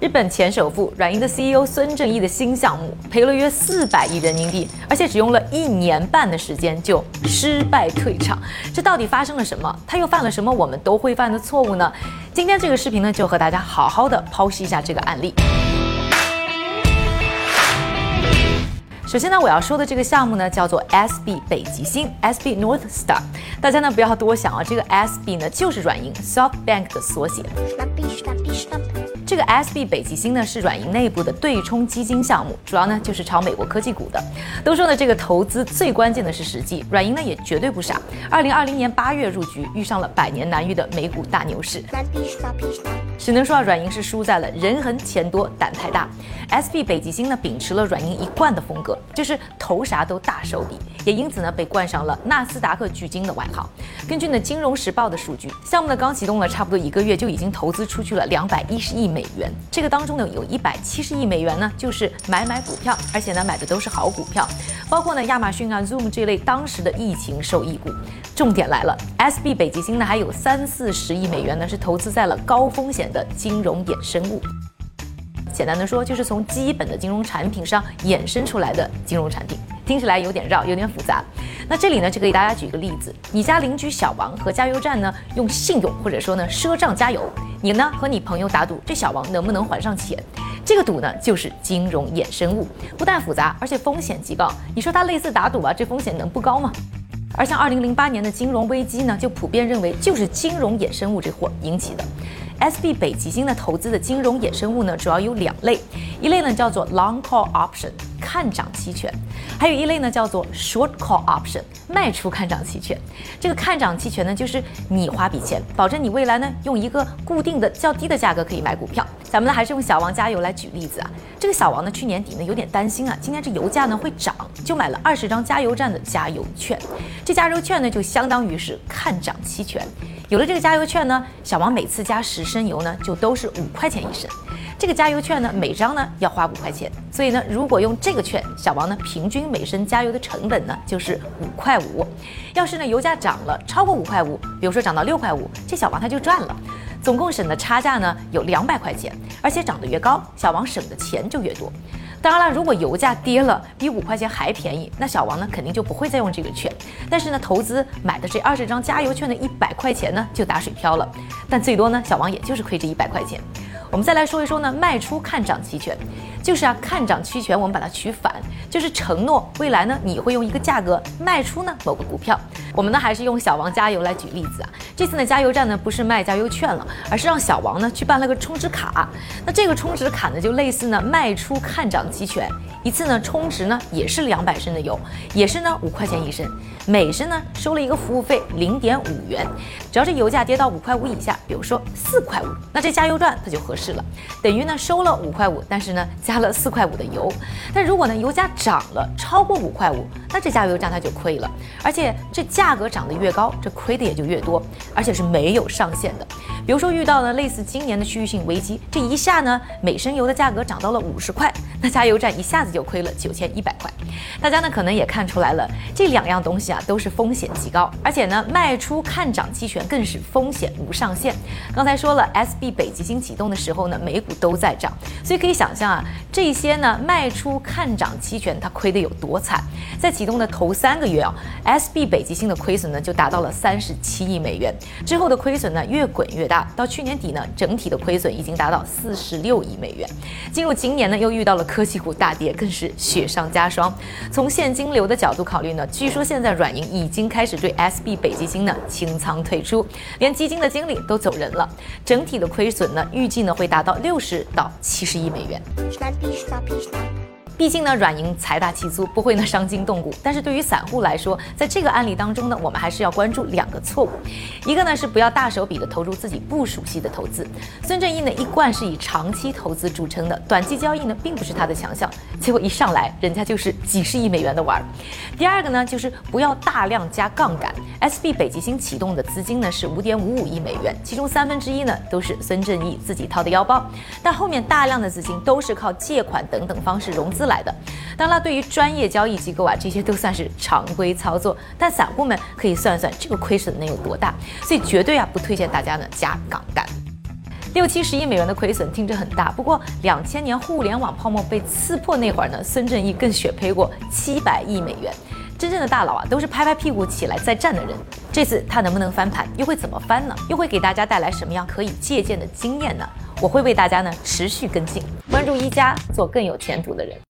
日本前首富软银的 CEO 孙正义的新项目赔了约四百亿人民币，而且只用了一年半的时间就失败退场。这到底发生了什么？他又犯了什么我们都会犯的错误呢？今天这个视频呢，就和大家好好的剖析一下这个案例。首先呢，我要说的这个项目呢，叫做 SB 北极星 （SB North Star）。大家呢不要多想啊，这个 SB 呢就是软银 SoftBank 的缩写。这个 SB 北极星呢是软银内部的对冲基金项目，主要呢就是炒美国科技股的。都说呢这个投资最关键的是时机，软银呢也绝对不傻。二零二零年八月入局，遇上了百年难遇的美股大牛市。只能说啊，软银是输在了人狠钱多胆太大。SB 北极星呢秉持了软银一贯的风格，就是投啥都大手笔，也因此呢被冠上了纳斯达克巨鲸的外号。根据呢《金融时报》的数据，项目呢刚启动了差不多一个月，就已经投资出去了两百一十亿美。元，这个当中呢有一百七十亿美元呢，就是买买股票，而且呢买的都是好股票，包括呢亚马逊啊、Zoom 这类当时的疫情受益股。重点来了，SB 北极星呢还有三四十亿美元呢是投资在了高风险的金融衍生物。简单的说，就是从基本的金融产品上衍生出来的金融产品。听起来有点绕，有点复杂。那这里呢，就给大家举一个例子：你家邻居小王和加油站呢用信用或者说呢赊账加油，你呢和你朋友打赌，这小王能不能还上钱？这个赌呢就是金融衍生物，不但复杂，而且风险极高。你说它类似打赌吧，这风险能不高吗？而像2008年的金融危机呢，就普遍认为就是金融衍生物这货引起的。SB 北极星的投资的金融衍生物呢，主要有两类，一类呢叫做 Long Call Option。看涨期权，还有一类呢，叫做 short call option，卖出看涨期权。这个看涨期权呢，就是你花笔钱，保证你未来呢用一个固定的较低的价格可以买股票。咱们呢还是用小王加油来举例子啊。这个小王呢去年底呢有点担心啊，今年这油价呢会涨，就买了二十张加油站的加油券。这加油券呢就相当于是看涨期权。有了这个加油券呢，小王每次加十升油呢就都是五块钱一升。这个加油券呢，每张呢要花五块钱，所以呢，如果用这个券，小王呢平均每升加油的成本呢就是五块五。要是呢油价涨了超过五块五，比如说涨到六块五，这小王他就赚了，总共省的差价呢有两百块钱，而且涨得越高，小王省的钱就越多。当然了，如果油价跌了比五块钱还便宜，那小王呢肯定就不会再用这个券。但是呢，投资买的这二十张加油券的一百块钱呢就打水漂了，但最多呢小王也就是亏这一百块钱。我们再来说一说呢，卖出看涨期权，就是啊，看涨期权我们把它取反，就是承诺未来呢你会用一个价格卖出呢某个股票。我们呢还是用小王加油来举例子啊，这次呢加油站呢不是卖加油券了，而是让小王呢去办了个充值卡。那这个充值卡呢就类似呢卖出看涨期权。一次呢充值呢也是两百升的油，也是呢五块钱一升，每升呢收了一个服务费零点五元。只要这油价跌到五块五以下，比如说四块五，那这加油站它就合适了，等于呢收了五块五，但是呢加了四块五的油。但如果呢油价涨了超过五块五，那这加油站它就亏了，而且这价格涨得越高，这亏的也就越多，而且是没有上限的。比如说遇到了类似今年的区域性危机，这一下呢每升油的价格涨到了五十块，那加油站一下子。就亏了九千一百块，大家呢可能也看出来了，这两样东西啊都是风险极高，而且呢卖出看涨期权更是风险无上限。刚才说了，SB 北极星启动的时候呢，美股都在涨，所以可以想象啊，这些呢卖出看涨期权它亏的有多惨。在启动的头三个月啊，SB 北极星的亏损呢就达到了三十七亿美元，之后的亏损呢越滚越大到去年底呢整体的亏损已经达到四十六亿美元。进入今年呢又遇到了科技股大跌。更是雪上加霜。从现金流的角度考虑呢，据说现在软银已经开始对 SB 北极星呢清仓退出，连基金的经理都走人了。整体的亏损呢，预计呢会达到六十到七十亿美元。毕竟呢，软银财大气粗，不会呢伤筋动骨。但是对于散户来说，在这个案例当中呢，我们还是要关注两个错误。一个呢是不要大手笔的投入自己不熟悉的投资。孙正义呢一贯是以长期投资著称的，短期交易呢并不是他的强项。结果一上来，人家就是几十亿美元的玩儿。第二个呢就是不要大量加杠杆。SB 北极星启动的资金呢是五点五五亿美元，其中三分之一呢都是孙正义自己掏的腰包，但后面大量的资金都是靠借款等等方式融资。来的，当然，对于专业交易机构啊，这些都算是常规操作。但散户们可以算算这个亏损能有多大，所以绝对啊不推荐大家呢加杠杆。六七十亿美元的亏损听着很大，不过两千年互联网泡沫被刺破那会儿呢，孙正义更血赔过七百亿美元。真正的大佬啊，都是拍拍屁股起来再战的人。这次他能不能翻盘，又会怎么翻呢？又会给大家带来什么样可以借鉴的经验呢？我会为大家呢持续跟进，关注一加，做更有前途的人。